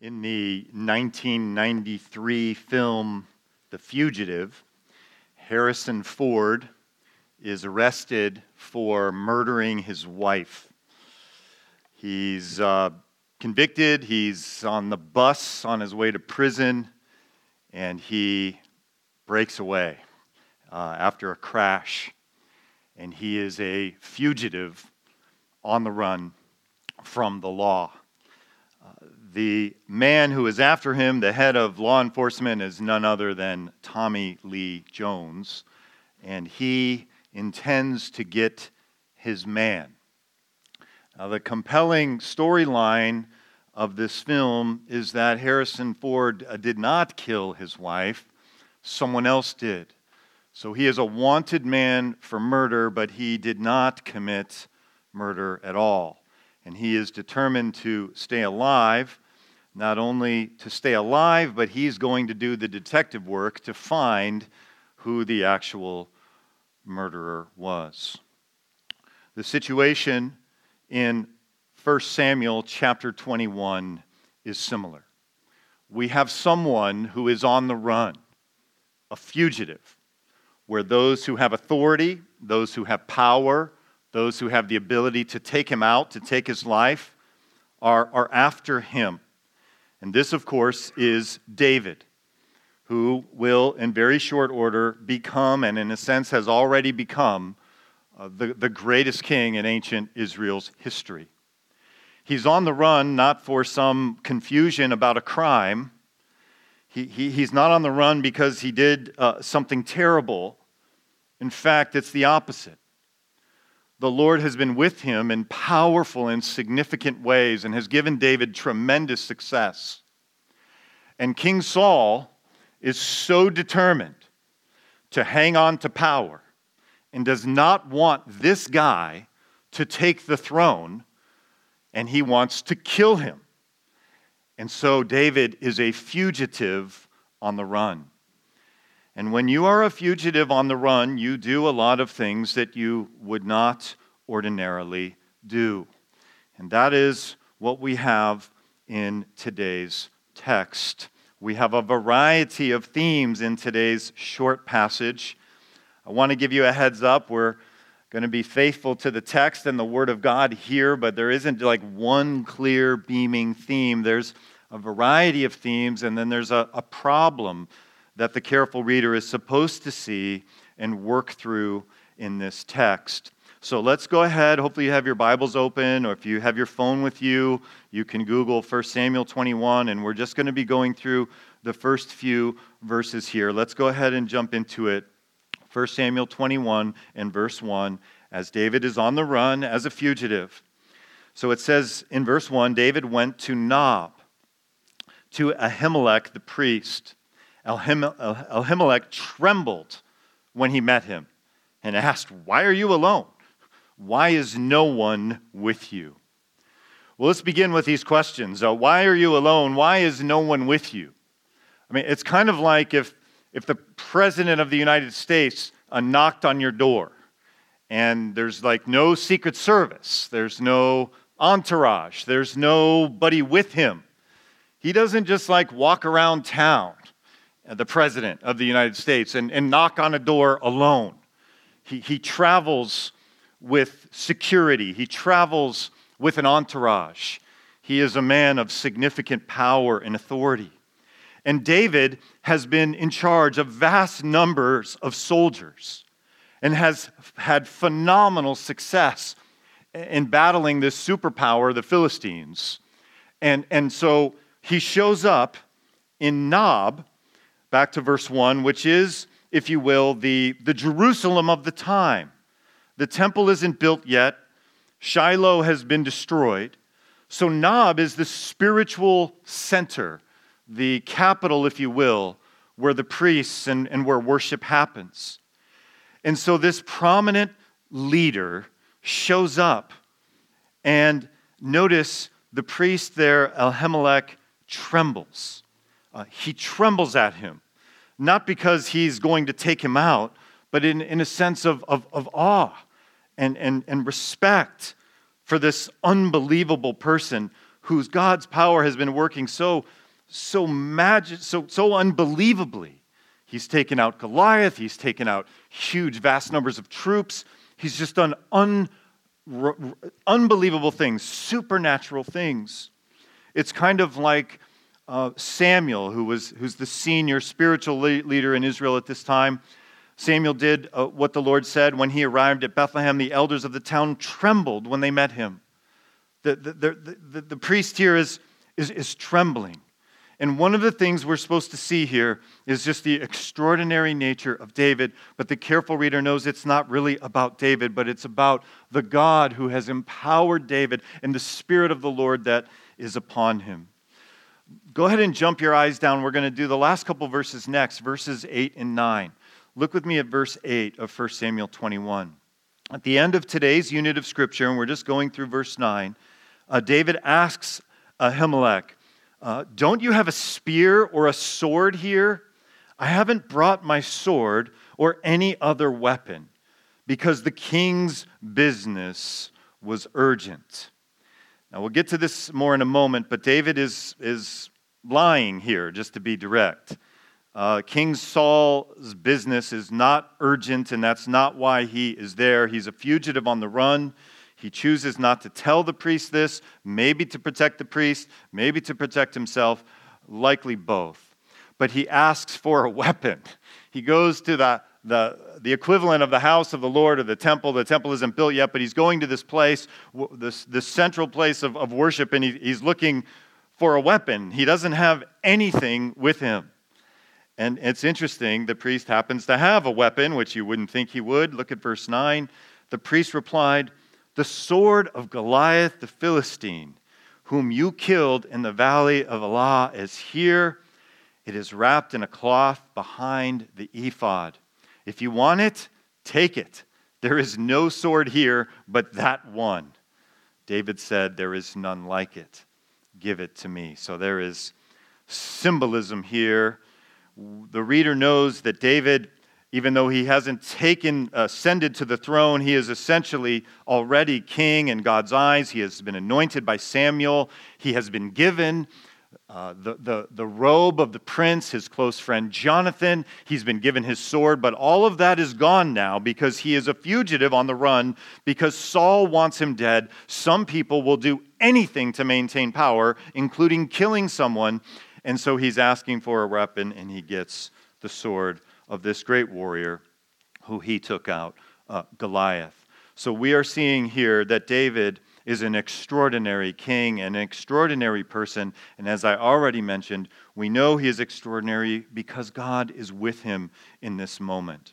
In the 1993 film The Fugitive, Harrison Ford is arrested for murdering his wife. He's uh, convicted, he's on the bus on his way to prison, and he breaks away uh, after a crash. And he is a fugitive on the run from the law. The man who is after him, the head of law enforcement, is none other than Tommy Lee Jones, and he intends to get his man. Now, the compelling storyline of this film is that Harrison Ford uh, did not kill his wife, someone else did. So he is a wanted man for murder, but he did not commit murder at all and he is determined to stay alive, not only to stay alive, but he's going to do the detective work to find who the actual murderer was. The situation in 1 Samuel chapter 21 is similar. We have someone who is on the run, a fugitive, where those who have authority, those who have power, those who have the ability to take him out, to take his life, are, are after him. And this, of course, is David, who will, in very short order, become, and in a sense has already become, uh, the, the greatest king in ancient Israel's history. He's on the run not for some confusion about a crime. He, he, he's not on the run because he did uh, something terrible. In fact, it's the opposite the Lord has been with him in powerful and significant ways and has given David tremendous success. And King Saul is so determined to hang on to power and does not want this guy to take the throne, and he wants to kill him. And so David is a fugitive on the run. And when you are a fugitive on the run, you do a lot of things that you would not ordinarily do. And that is what we have in today's text. We have a variety of themes in today's short passage. I want to give you a heads up. We're going to be faithful to the text and the Word of God here, but there isn't like one clear beaming theme. There's a variety of themes, and then there's a, a problem that the careful reader is supposed to see and work through in this text. So let's go ahead. Hopefully, you have your Bibles open, or if you have your phone with you, you can Google 1 Samuel 21, and we're just going to be going through the first few verses here. Let's go ahead and jump into it. 1 Samuel 21 and verse 1, as David is on the run as a fugitive. So it says in verse 1 David went to Nob, to Ahimelech the priest. Ahimelech trembled when he met him and asked, Why are you alone? Why is no one with you? Well, let's begin with these questions. Uh, why are you alone? Why is no one with you? I mean, it's kind of like if, if the President of the United States uh, knocked on your door and there's like no Secret Service, there's no entourage, there's nobody with him. He doesn't just like walk around town Uh, the President of the United States and, and knock on a door alone. He, he travels with security, he travels with an entourage. He is a man of significant power and authority. And David has been in charge of vast numbers of soldiers and has had phenomenal success in battling this superpower, the Philistines. And, and so he shows up in Nob, back to verse 1, which is, if you will, the, the Jerusalem of the time. The temple isn't built yet, Shiloh has been destroyed. So, Nob is the spiritual center, the capital, if you will, where the priests and, and where worship happens. And so, this prominent leader shows up. And notice the priest there, Ahimelech, trembles. Uh, he trembles at him, not because he's going to take him out, but in, in a sense of, of, of awe and, and, and respect for this unbelievable person whose God's power has been working so, so magic, so, so unbelievably. He's taken out Goliath, he's taken out huge, vast numbers of troops. He's just done un, r- unbelievable things, supernatural things. It's kind of like uh, Samuel, who was who's the senior spiritual leader in Israel at this time. Samuel did uh, what the Lord said when he arrived at Bethlehem. The elders of the town trembled when they met him. The, the, the, the, the priest here is, is, is trembling. And one of the things we're supposed to see here is just the extraordinary nature of David. But the careful reader knows it's not really about David, but it's about the God who has empowered David and the Spirit of the Lord that is upon him. Go ahead and jump your eyes down. We're going to do the last couple verses next, verses 8 and 9. Look with me at verse 8 of 1 Samuel 21. At the end of today's unit of Scripture, and we're just going through verse 9, uh, David asks Ahimelech, uh, Don't you have a spear or a sword here? I haven't brought my sword or any other weapon because the king's business was urgent. Now, we'll get to this more in a moment, but David is, is lying here, just to be direct. Uh, King Saul's business is not urgent, and that's not why he is there. He's a fugitive on the run. He chooses not to tell the priest this, maybe to protect the priest, maybe to protect himself, likely both. But he asks for a weapon. He goes to the, the, the equivalent of the house of the Lord or the temple. The temple isn't built yet, but he's going to this place, this, this central place of, of worship, and he, he's looking for a weapon. He doesn't have anything with him. And it's interesting, the priest happens to have a weapon, which you wouldn't think he would. Look at verse 9. The priest replied, the sword of Goliath the Philistine, whom you killed in the valley of Elah, is here. It is wrapped in a cloth behind the ephod. If you want it, take it. There is no sword here but that one. David said, There is none like it. Give it to me. So there is symbolism here. The reader knows that David even though he hasn't taken uh, ascended to the throne he is essentially already king in god's eyes he has been anointed by samuel he has been given uh, the, the, the robe of the prince his close friend jonathan he's been given his sword but all of that is gone now because he is a fugitive on the run because saul wants him dead some people will do anything to maintain power including killing someone and so he's asking for a weapon and he gets the sword of this great warrior who he took out, uh, Goliath. So we are seeing here that David is an extraordinary king, and an extraordinary person. And as I already mentioned, we know he is extraordinary because God is with him in this moment.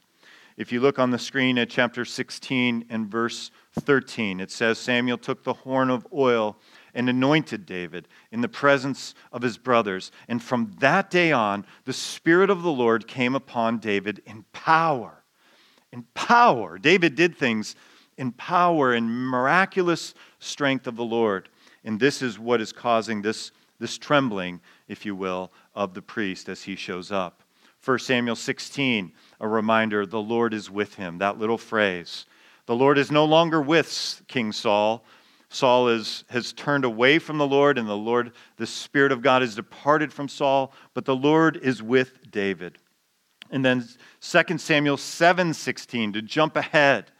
If you look on the screen at chapter 16 and verse 13, it says Samuel took the horn of oil and anointed David in the presence of his brothers. And from that day on, the Spirit of the Lord came upon David in power. In power. David did things in power and miraculous strength of the Lord. And this is what is causing this, this trembling, if you will, of the priest as he shows up. 1 Samuel 16, a reminder the Lord is with him. That little phrase. The Lord is no longer with King Saul, Saul is, has turned away from the Lord, and the Lord, the Spirit of God, has departed from Saul, but the Lord is with David. And then 2 Samuel 7:16 to jump ahead.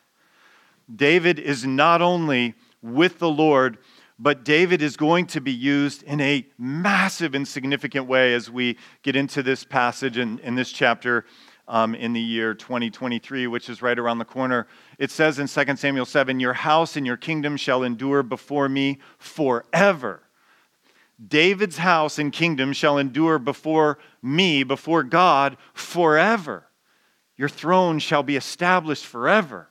David is not only with the Lord, but David is going to be used in a massive and significant way as we get into this passage in, in this chapter um, in the year 2023, which is right around the corner. It says in 2 Samuel 7 Your house and your kingdom shall endure before me forever. David's house and kingdom shall endure before me, before God, forever. Your throne shall be established forever.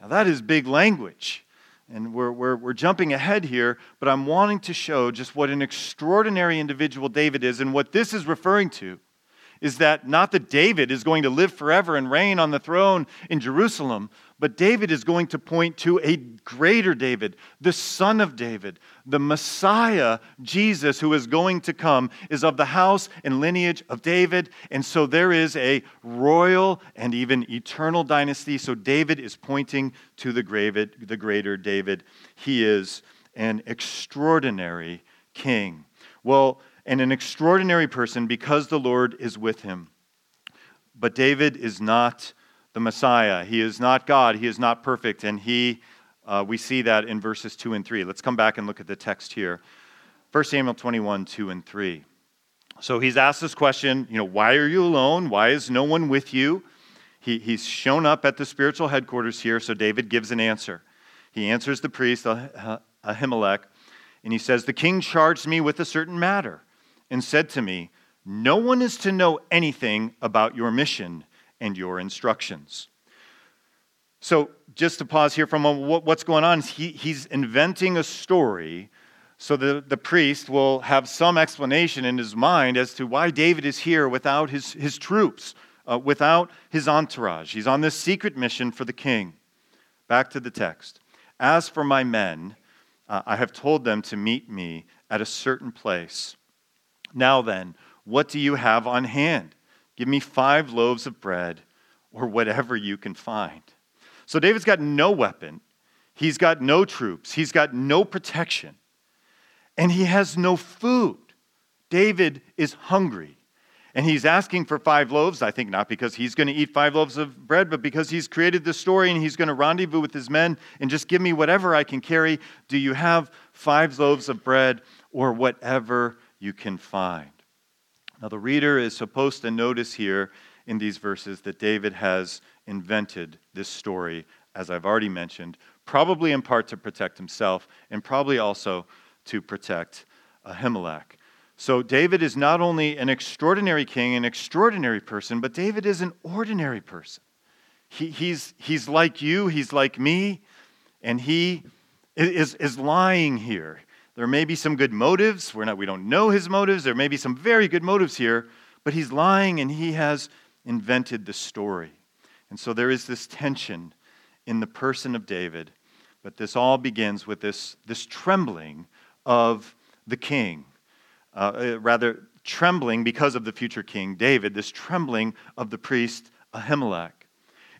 Now, that is big language. And we're, we're, we're jumping ahead here, but I'm wanting to show just what an extraordinary individual David is and what this is referring to is that not that David is going to live forever and reign on the throne in Jerusalem, but David is going to point to a greater David, the son of David, the Messiah, Jesus, who is going to come, is of the house and lineage of David. And so there is a royal and even eternal dynasty. So David is pointing to the, greater David. He is an extraordinary king. Well, and an extraordinary person because the Lord is with him. But David is not the Messiah. He is not God. He is not perfect. And he, uh, we see that in verses 2 and 3. Let's come back and look at the text here. 1 Samuel 21, 2 and 3. So he's asked this question, you know, why are you alone? Why is no one with you? He, he's shown up at the spiritual headquarters here, so David gives an answer. He answers the priest, Ahimelech, and he says, The king charged me with a certain matter and said to me, No one is to know anything about your mission and your instructions. So, just to pause here from what's going on, he, he's inventing a story so the, the priest will have some explanation in his mind as to why David is here without his, his troops, uh, without his entourage. He's on this secret mission for the king. Back to the text. As for my men, uh, I have told them to meet me at a certain place. Now then, what do you have on hand? Give me five loaves of bread or whatever you can find. So David's got no weapon, he's got no troops, he's got no protection and he has no food. David is hungry. And he's asking for five loaves, I think not because he's going to eat five loaves of bread, but because he's created this story and he's going to rendezvous with his men and just give me whatever I can carry. Do you have five loaves of bread or whatever you can find? Now, the reader is supposed to notice here in these verses that David has invented this story, as I've already mentioned, probably in part to protect himself and probably also to protect Ahimelech. So David is not only an extraordinary king, an extraordinary person, but David is an ordinary person. He, he's, he's like you, he's like me, and he is, is lying here. There may be some good motives. We're not, we don't know his motives. There may be some very good motives here, but he's lying and he has invented the story. And so there is this tension in the person of David. But this all begins with this, this trembling of the king. Uh, uh, rather, trembling because of the future king David, this trembling of the priest Ahimelech.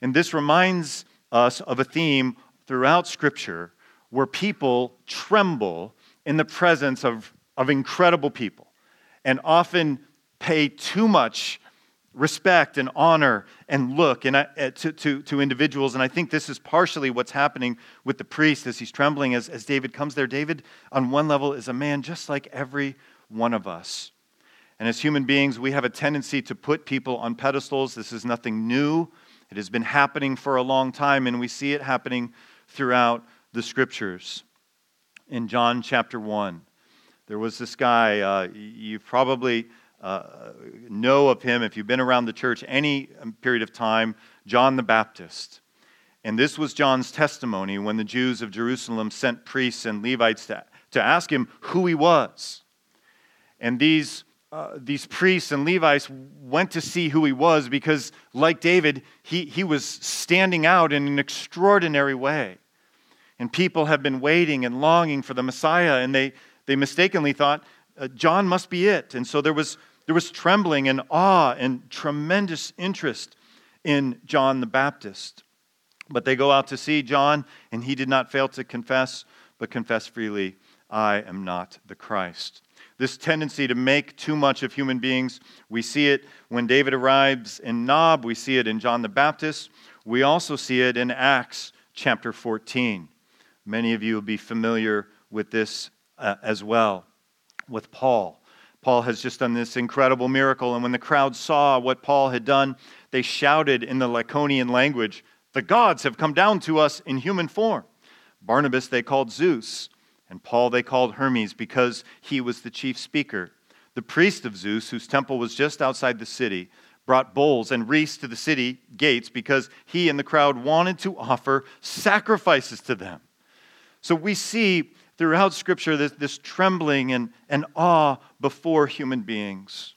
And this reminds us of a theme throughout Scripture where people tremble in the presence of, of incredible people and often pay too much respect and honor and look and I, uh, to, to, to individuals. And I think this is partially what's happening with the priest as he's trembling as, as David comes there. David, on one level, is a man just like every one of us. And as human beings, we have a tendency to put people on pedestals. This is nothing new. It has been happening for a long time, and we see it happening throughout the scriptures. In John chapter 1, there was this guy, uh, you've probably uh, know of him if you've been around the church any period of time, John the Baptist. And this was John's testimony when the Jews of Jerusalem sent priests and Levites to, to ask him who he was. And these, uh, these priests and Levites went to see who he was because, like David, he, he was standing out in an extraordinary way. And people have been waiting and longing for the Messiah, and they, they mistakenly thought, uh, John must be it. And so there was there was trembling and awe and tremendous interest in John the Baptist. But they go out to see John, and he did not fail to confess, but confess freely, I am not the Christ. This tendency to make too much of human beings, we see it when David arrives in Nob, we see it in John the Baptist, we also see it in Acts chapter 14. Many of you will be familiar with this uh, as well, with Paul. Paul has just done this incredible miracle. And when the crowd saw what Paul had done, they shouted in the Lycaonian language, The gods have come down to us in human form. Barnabas they called Zeus, and Paul they called Hermes because he was the chief speaker. The priest of Zeus, whose temple was just outside the city, brought bulls and wreaths to the city gates because he and the crowd wanted to offer sacrifices to them. So we see throughout Scripture this, this trembling and, and awe before human beings.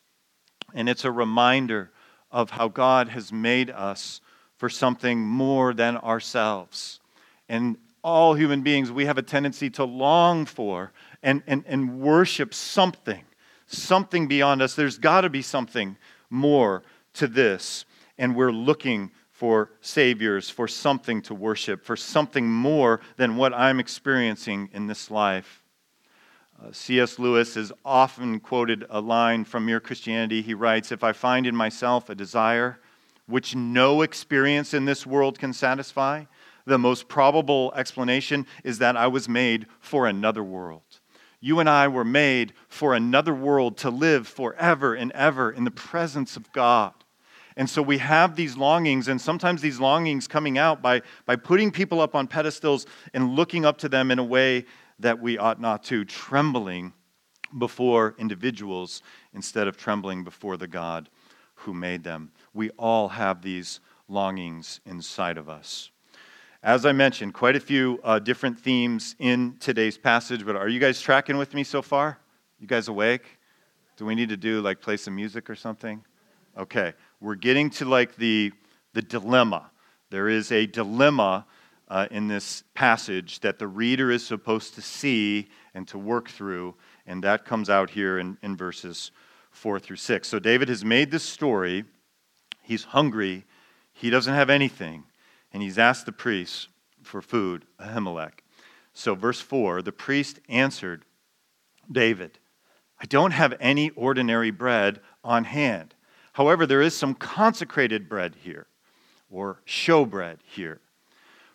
And it's a reminder of how God has made us for something more than ourselves. And all human beings, we have a tendency to long for and, and, and worship something, something beyond us. There's got to be something more to this. And we're looking for saviors, for something to worship, for something more than what I'm experiencing in this life. Uh, C.S. Lewis has often quoted a line from Mere Christianity. He writes If I find in myself a desire which no experience in this world can satisfy, the most probable explanation is that I was made for another world. You and I were made for another world to live forever and ever in the presence of God. And so we have these longings, and sometimes these longings coming out by, by putting people up on pedestals and looking up to them in a way that we ought not to, trembling before individuals instead of trembling before the God who made them. We all have these longings inside of us. As I mentioned, quite a few uh, different themes in today's passage, but are you guys tracking with me so far? You guys awake? Do we need to do like play some music or something? Okay, we're getting to like the, the dilemma. There is a dilemma uh, in this passage that the reader is supposed to see and to work through, and that comes out here in, in verses 4 through 6. So David has made this story. He's hungry, he doesn't have anything and he's asked the priest for food, Ahimelech. So, verse 4 the priest answered David, I don't have any ordinary bread on hand. However, there is some consecrated bread here, or showbread here,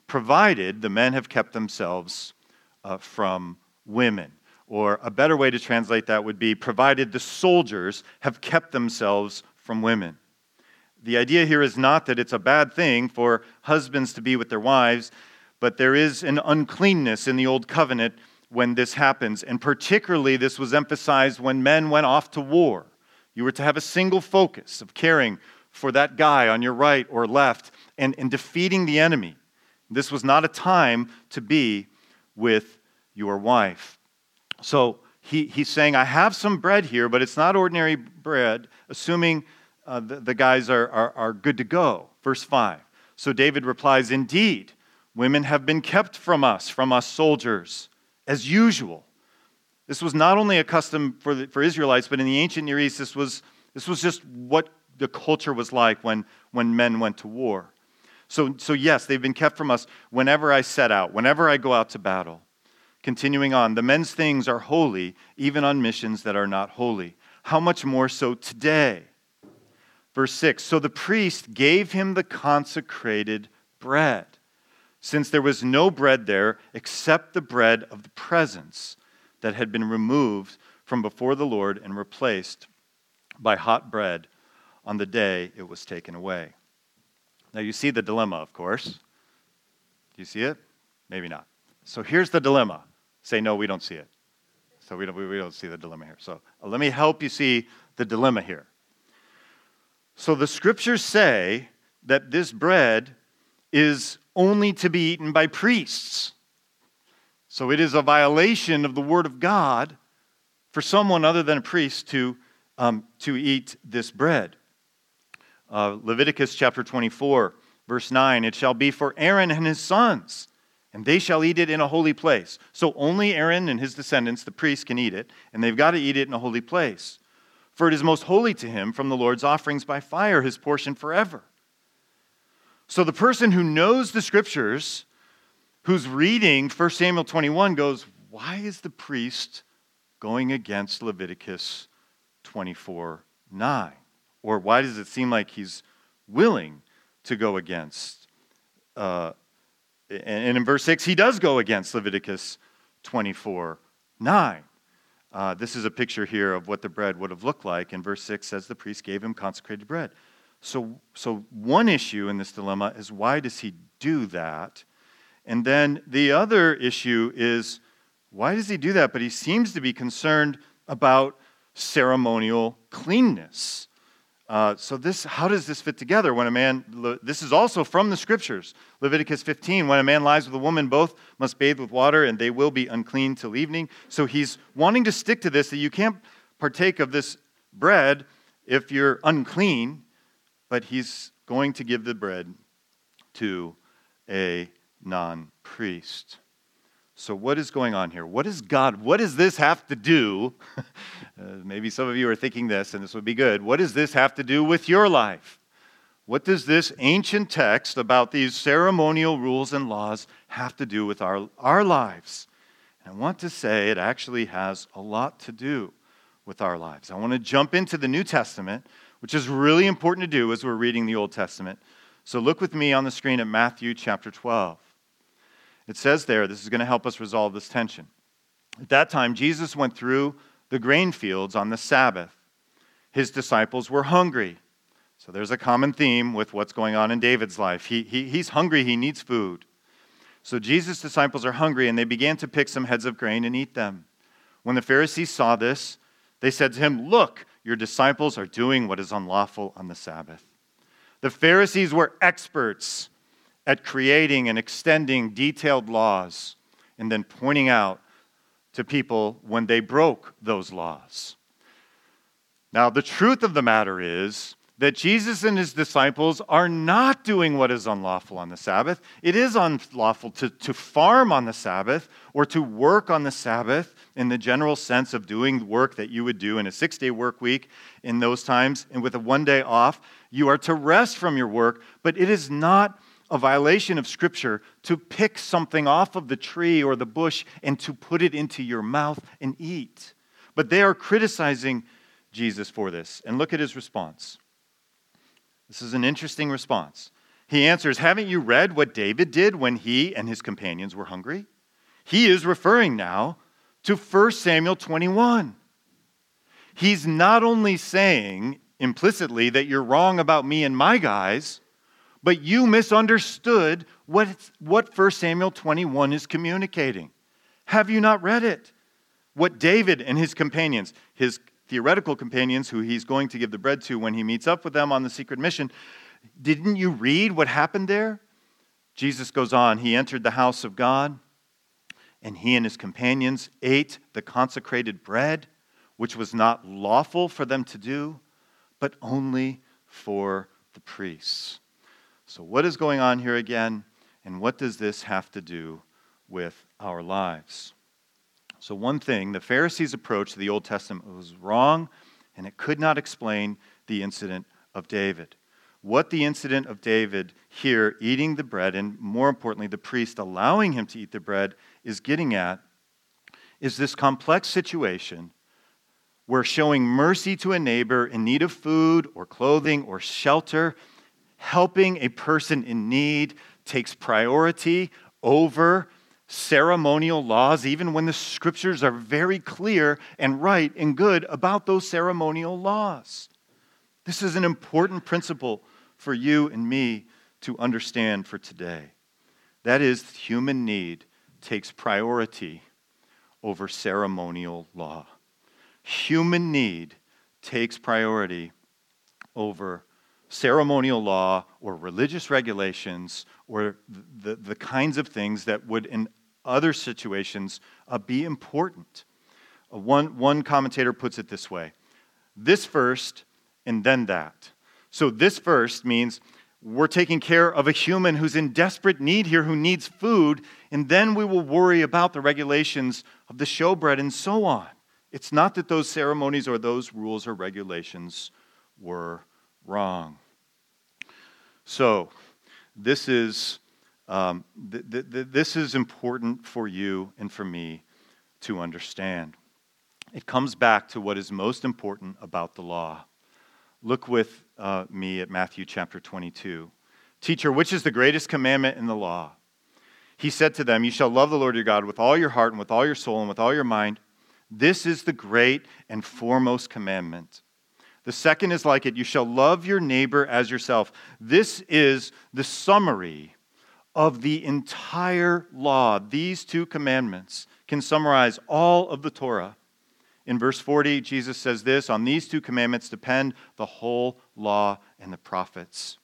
provided the men have kept themselves uh, from women. Or a better way to translate that would be provided the soldiers have kept themselves from women. The idea here is not that it's a bad thing for husbands to be with their wives, but there is an uncleanness in the Old Covenant when this happens. And particularly, this was emphasized when men went off to war. You were to have a single focus of caring for that guy on your right or left and, and defeating the enemy. This was not a time to be with your wife. So he, he's saying, I have some bread here, but it's not ordinary bread, assuming uh, the, the, guys are, are, are good to go. Verse 5. So David replies, Indeed, women have been kept from us, from us soldiers, as usual. This was not only a custom for, the, for Israelites, but in the ancient Near East, this was, this was just what the culture was like when, when men went to war. So, so, yes, they've been kept from us whenever I set out, whenever I go out to battle. Continuing on, the men's things are holy, even on missions that are not holy. How much more so today? Verse 6 So the priest gave him the consecrated bread, since there was no bread there except the bread of the presence that had been removed from before the Lord and replaced by hot bread on the day it was taken away. Now you see the dilemma, of course. Do you see it? Maybe not. So here's the dilemma. Say, no, we don't see it. So we don't, we don't see the dilemma here. So uh, let me help you see the dilemma here. So the scriptures say that this bread is only to be eaten by priests. So it is a violation of the word of God for someone other than a priest to, um, to eat this bread. Uh, Leviticus chapter 24, verse 9 It shall be for Aaron and his sons, and they shall eat it in a holy place. So only Aaron and his descendants, the priests, can eat it, and they've got to eat it in a holy place. For it is most holy to him from the Lord's offerings by fire, his portion forever. So the person who knows the scriptures, who's reading 1 Samuel 21, goes, Why is the priest going against Leviticus 24 9? Or why does it seem like he's willing to go against? Uh, and in verse 6, he does go against Leviticus 24 9. Uh, this is a picture here of what the bread would have looked like. And verse 6 says the priest gave him consecrated bread. So, so one issue in this dilemma is why does he do that? And then the other issue is why does he do that? But he seems to be concerned about ceremonial cleanness. Uh, so this, how does this fit together? When a man, this is also from the scriptures. Leviticus 15, when a man lies with a woman, both must bathe with water, and they will be unclean till evening. So he's wanting to stick to this that you can't partake of this bread if you're unclean, but he's going to give the bread to a non-priest. So, what is going on here? What is God, what does this have to do? uh, maybe some of you are thinking this, and this would be good. What does this have to do with your life? What does this ancient text about these ceremonial rules and laws have to do with our, our lives? And I want to say it actually has a lot to do with our lives. I want to jump into the New Testament, which is really important to do as we're reading the Old Testament. So look with me on the screen at Matthew chapter 12. It says there, this is going to help us resolve this tension. At that time, Jesus went through the grain fields on the Sabbath. His disciples were hungry. So there's a common theme with what's going on in David's life. He, he, he's hungry, he needs food. So Jesus' disciples are hungry, and they began to pick some heads of grain and eat them. When the Pharisees saw this, they said to him, Look, your disciples are doing what is unlawful on the Sabbath. The Pharisees were experts at creating and extending detailed laws and then pointing out to people when they broke those laws. Now, the truth of the matter is that Jesus and his disciples are not doing what is unlawful on the Sabbath. It is unlawful to, to farm on the Sabbath or to work on the Sabbath in the general sense of doing work that you would do in a six day work week in those times and with a one day off. You are to rest from your work, but it is not a violation of Scripture to pick something off of the tree or the bush and to put it into your mouth and eat. But they are criticizing Jesus for this. And look at his response. This is an interesting response. He answers, Haven't you read what David did when he and his companions were hungry? He is referring now to 1 Samuel 21. He's not only saying implicitly that you're wrong about me and my guys, but you misunderstood what, what 1 Samuel 21 is communicating. Have you not read it? What David and his companions, his theoretical companions who he's going to give the bread to when he meets up with them on the secret mission, didn't you read what happened there? Jesus goes on, he entered the house of God, and he and his companions ate the consecrated bread, which was not lawful for them to do, but only for the priests. So, what is going on here again? And what does this have to do with our lives? So, one thing, the Pharisees' approach to the Old Testament was wrong, and it could not explain the incident of David. What the incident of David here eating the bread, and more importantly, the priest allowing him to eat the bread, is getting at is this complex situation where showing mercy to a neighbor in need of food or clothing or shelter helping a person in need takes priority over ceremonial laws, even when the scriptures are very clear and right and good about those ceremonial laws. This is an important principle for you and me to understand for today. That is, human need takes priority over ceremonial law. Human need takes priority over ceremonial law or religious regulations or the, the kinds of things that would, in other situations, uh, be important. Uh, one, one commentator puts it this way this first and then that. So, this first means we're taking care of a human who's in desperate need here, who needs food, and then we will worry about the regulations of the showbread and so on. It's not that those ceremonies or those rules or regulations were wrong. So, this is, um, th- th- th- this is important for you and for me to understand. It comes back to what is most important about the law. Look with uh, me at Matthew chapter 22. Teacher, which is the greatest commandment in the law? He said to them, You shall love the Lord your God with all your heart and with all your soul and with all your mind. This is the great and foremost commandment. The second is like it you shall love your neighbor as yourself. This is the summary of the entire law. These two commandments can summarize all of the Torah. In verse 40, Jesus says this On these two commandments depend the whole law and the prophets.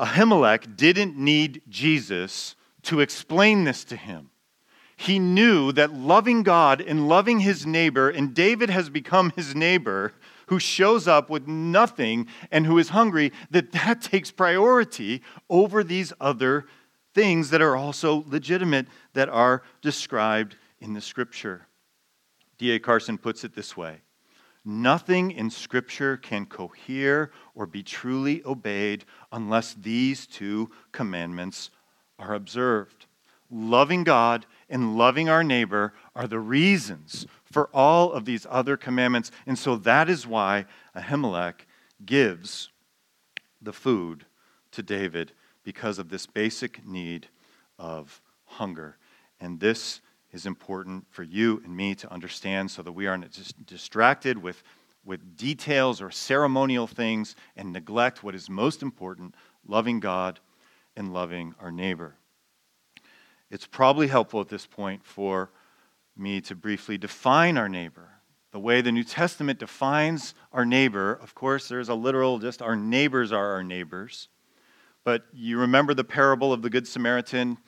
Ahimelech didn't need Jesus to explain this to him he knew that loving God and loving his neighbor, and David has become his neighbor who shows up with nothing and who is hungry, that that takes priority over these other things that are also legitimate that are described in the scripture. D.A. Carson puts it this way Nothing in Scripture can cohere or be truly obeyed unless these two commandments are observed loving God and loving our neighbor are the reasons for all of these other commandments. And so that is why Ahimelech gives the food to David because of this basic need of hunger. And this is important for you and me to understand so that we aren't just distracted with, with details or ceremonial things and neglect what is most important loving God and loving our neighbor. It's probably helpful at this point for me to briefly define our neighbor. The way the New Testament defines our neighbor, of course, there's a literal, just our neighbors are our neighbors. But you remember the parable of the Good Samaritan,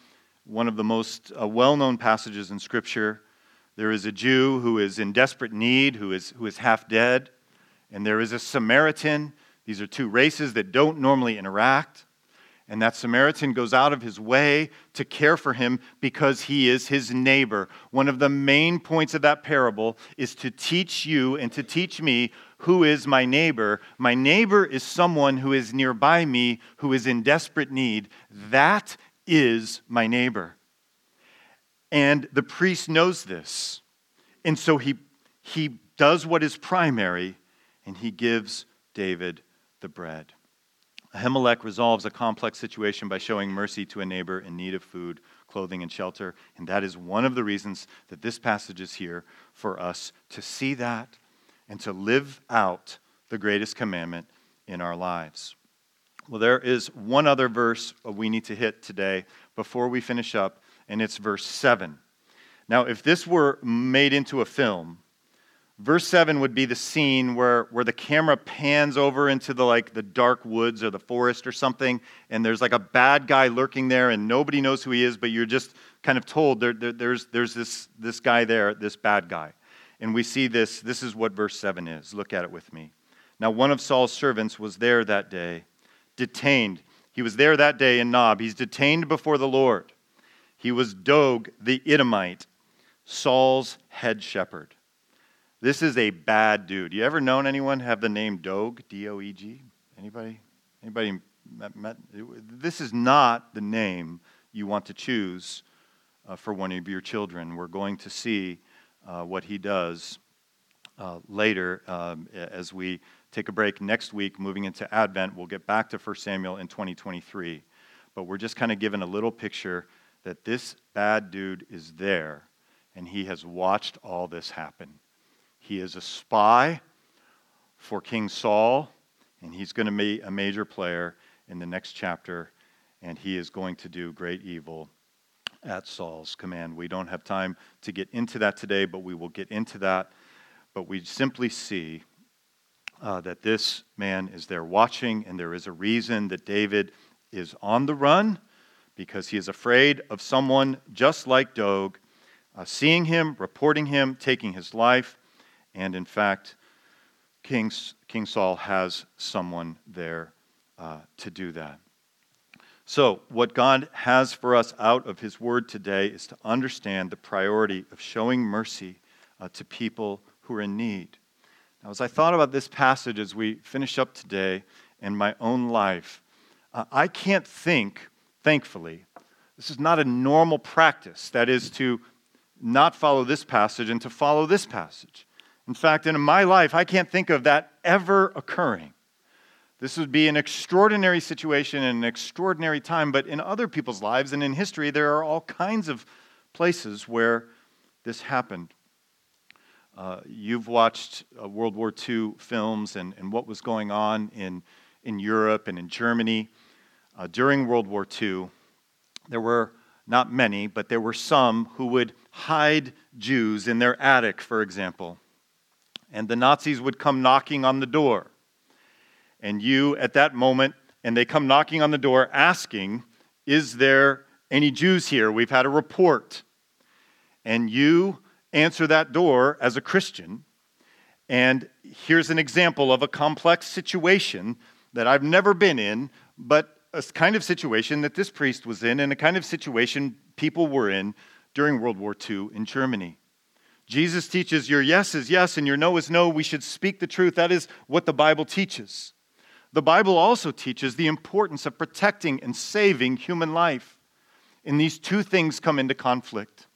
one of the most uh, well known passages in Scripture. There is a Jew who is in desperate need, who is, who is half dead, and there is a Samaritan. These are two races that don't normally interact. And that Samaritan goes out of his way to care for him because he is his neighbor. One of the main points of that parable is to teach you and to teach me who is my neighbor. My neighbor is someone who is nearby me who is in desperate need. That is my neighbor. And the priest knows this. And so he, he does what is primary and he gives David the bread. Ahimelech resolves a complex situation by showing mercy to a neighbor in need of food, clothing, and shelter. And that is one of the reasons that this passage is here for us to see that and to live out the greatest commandment in our lives. Well, there is one other verse we need to hit today before we finish up, and it's verse 7. Now, if this were made into a film, Verse 7 would be the scene where, where the camera pans over into the like the dark woods or the forest or something, and there's like a bad guy lurking there, and nobody knows who he is, but you're just kind of told there, there, there's, there's this, this guy there, this bad guy. And we see this, this is what verse 7 is. Look at it with me. Now, one of Saul's servants was there that day, detained. He was there that day in Nob. He's detained before the Lord. He was Doeg the Edomite, Saul's head shepherd. This is a bad dude. You ever known anyone have the name Doeg? D O E G? Anybody? Anybody met, met? This is not the name you want to choose uh, for one of your children. We're going to see uh, what he does uh, later um, as we take a break next week, moving into Advent. We'll get back to 1 Samuel in 2023. But we're just kind of given a little picture that this bad dude is there and he has watched all this happen. He is a spy for King Saul, and he's going to be a major player in the next chapter, and he is going to do great evil at Saul's command. We don't have time to get into that today, but we will get into that. But we simply see uh, that this man is there watching, and there is a reason that David is on the run because he is afraid of someone just like Doeg, uh, seeing him, reporting him, taking his life. And in fact, King, King Saul has someone there uh, to do that. So, what God has for us out of His Word today is to understand the priority of showing mercy uh, to people who are in need. Now, as I thought about this passage as we finish up today in my own life, uh, I can't think, thankfully, this is not a normal practice. That is to not follow this passage and to follow this passage. In fact, in my life, I can't think of that ever occurring. This would be an extraordinary situation and an extraordinary time, but in other people's lives and in history, there are all kinds of places where this happened. Uh, you've watched uh, World War II films and, and what was going on in, in Europe and in Germany. Uh, during World War II, there were not many, but there were some who would hide Jews in their attic, for example and the Nazis would come knocking on the door. And you, at that moment, and they come knocking on the door asking, Is there any Jews here? We've had a report. And you answer that door as a Christian. And here's an example of a complex situation that I've never been in, but a kind of situation that this priest was in, and a kind of situation people were in during World War II in Germany. Jesus teaches your yes is yes and your no is no. We should speak the truth. That is what the Bible teaches. The Bible also teaches the importance of protecting and saving human life. And these two things come into conflict.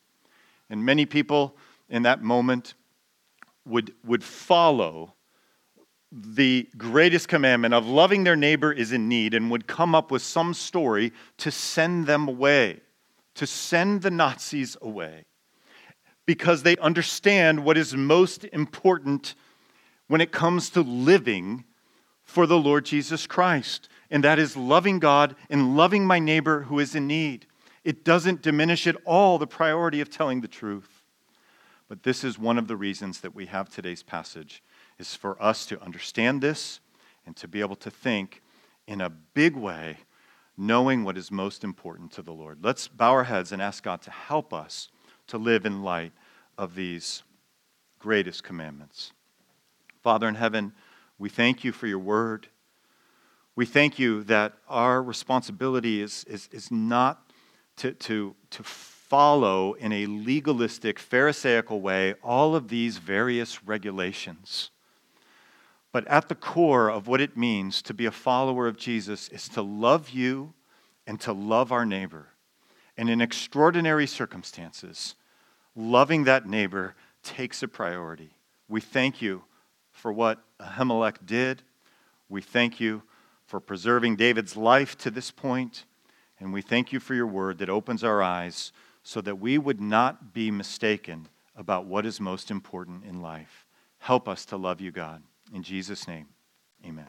And many people in that moment would, would follow the greatest commandment of loving their neighbor is in need and would come up with some story to send them away, to send the Nazis away, because they understand what is most important when it comes to living for the Lord Jesus Christ, and that is loving God and loving my neighbor who is in need. It doesn't diminish at all the priority of telling the truth. But this is one of the reasons that we have today's passage is for us to understand this and to be able to think in a big way, knowing what is most important to the Lord. Let's bow our heads and ask God to help us to live in light of these greatest commandments. Father in heaven, we thank you for your word. We thank you that our responsibility is, is, is not to, to, to follow in a legalistic, Pharisaical way all of these various regulations. But at the core of what it means to be a follower of Jesus is to love you and to love our neighbor. And in extraordinary circumstances, loving that neighbor takes a priority. We thank you for what Ahimelech did. We thank you for preserving David's life to this point, And we thank you for your word that opens our eyes so that we would not be mistaken about what is most important in life. Help us to love you, God. In Jesus' name, amen.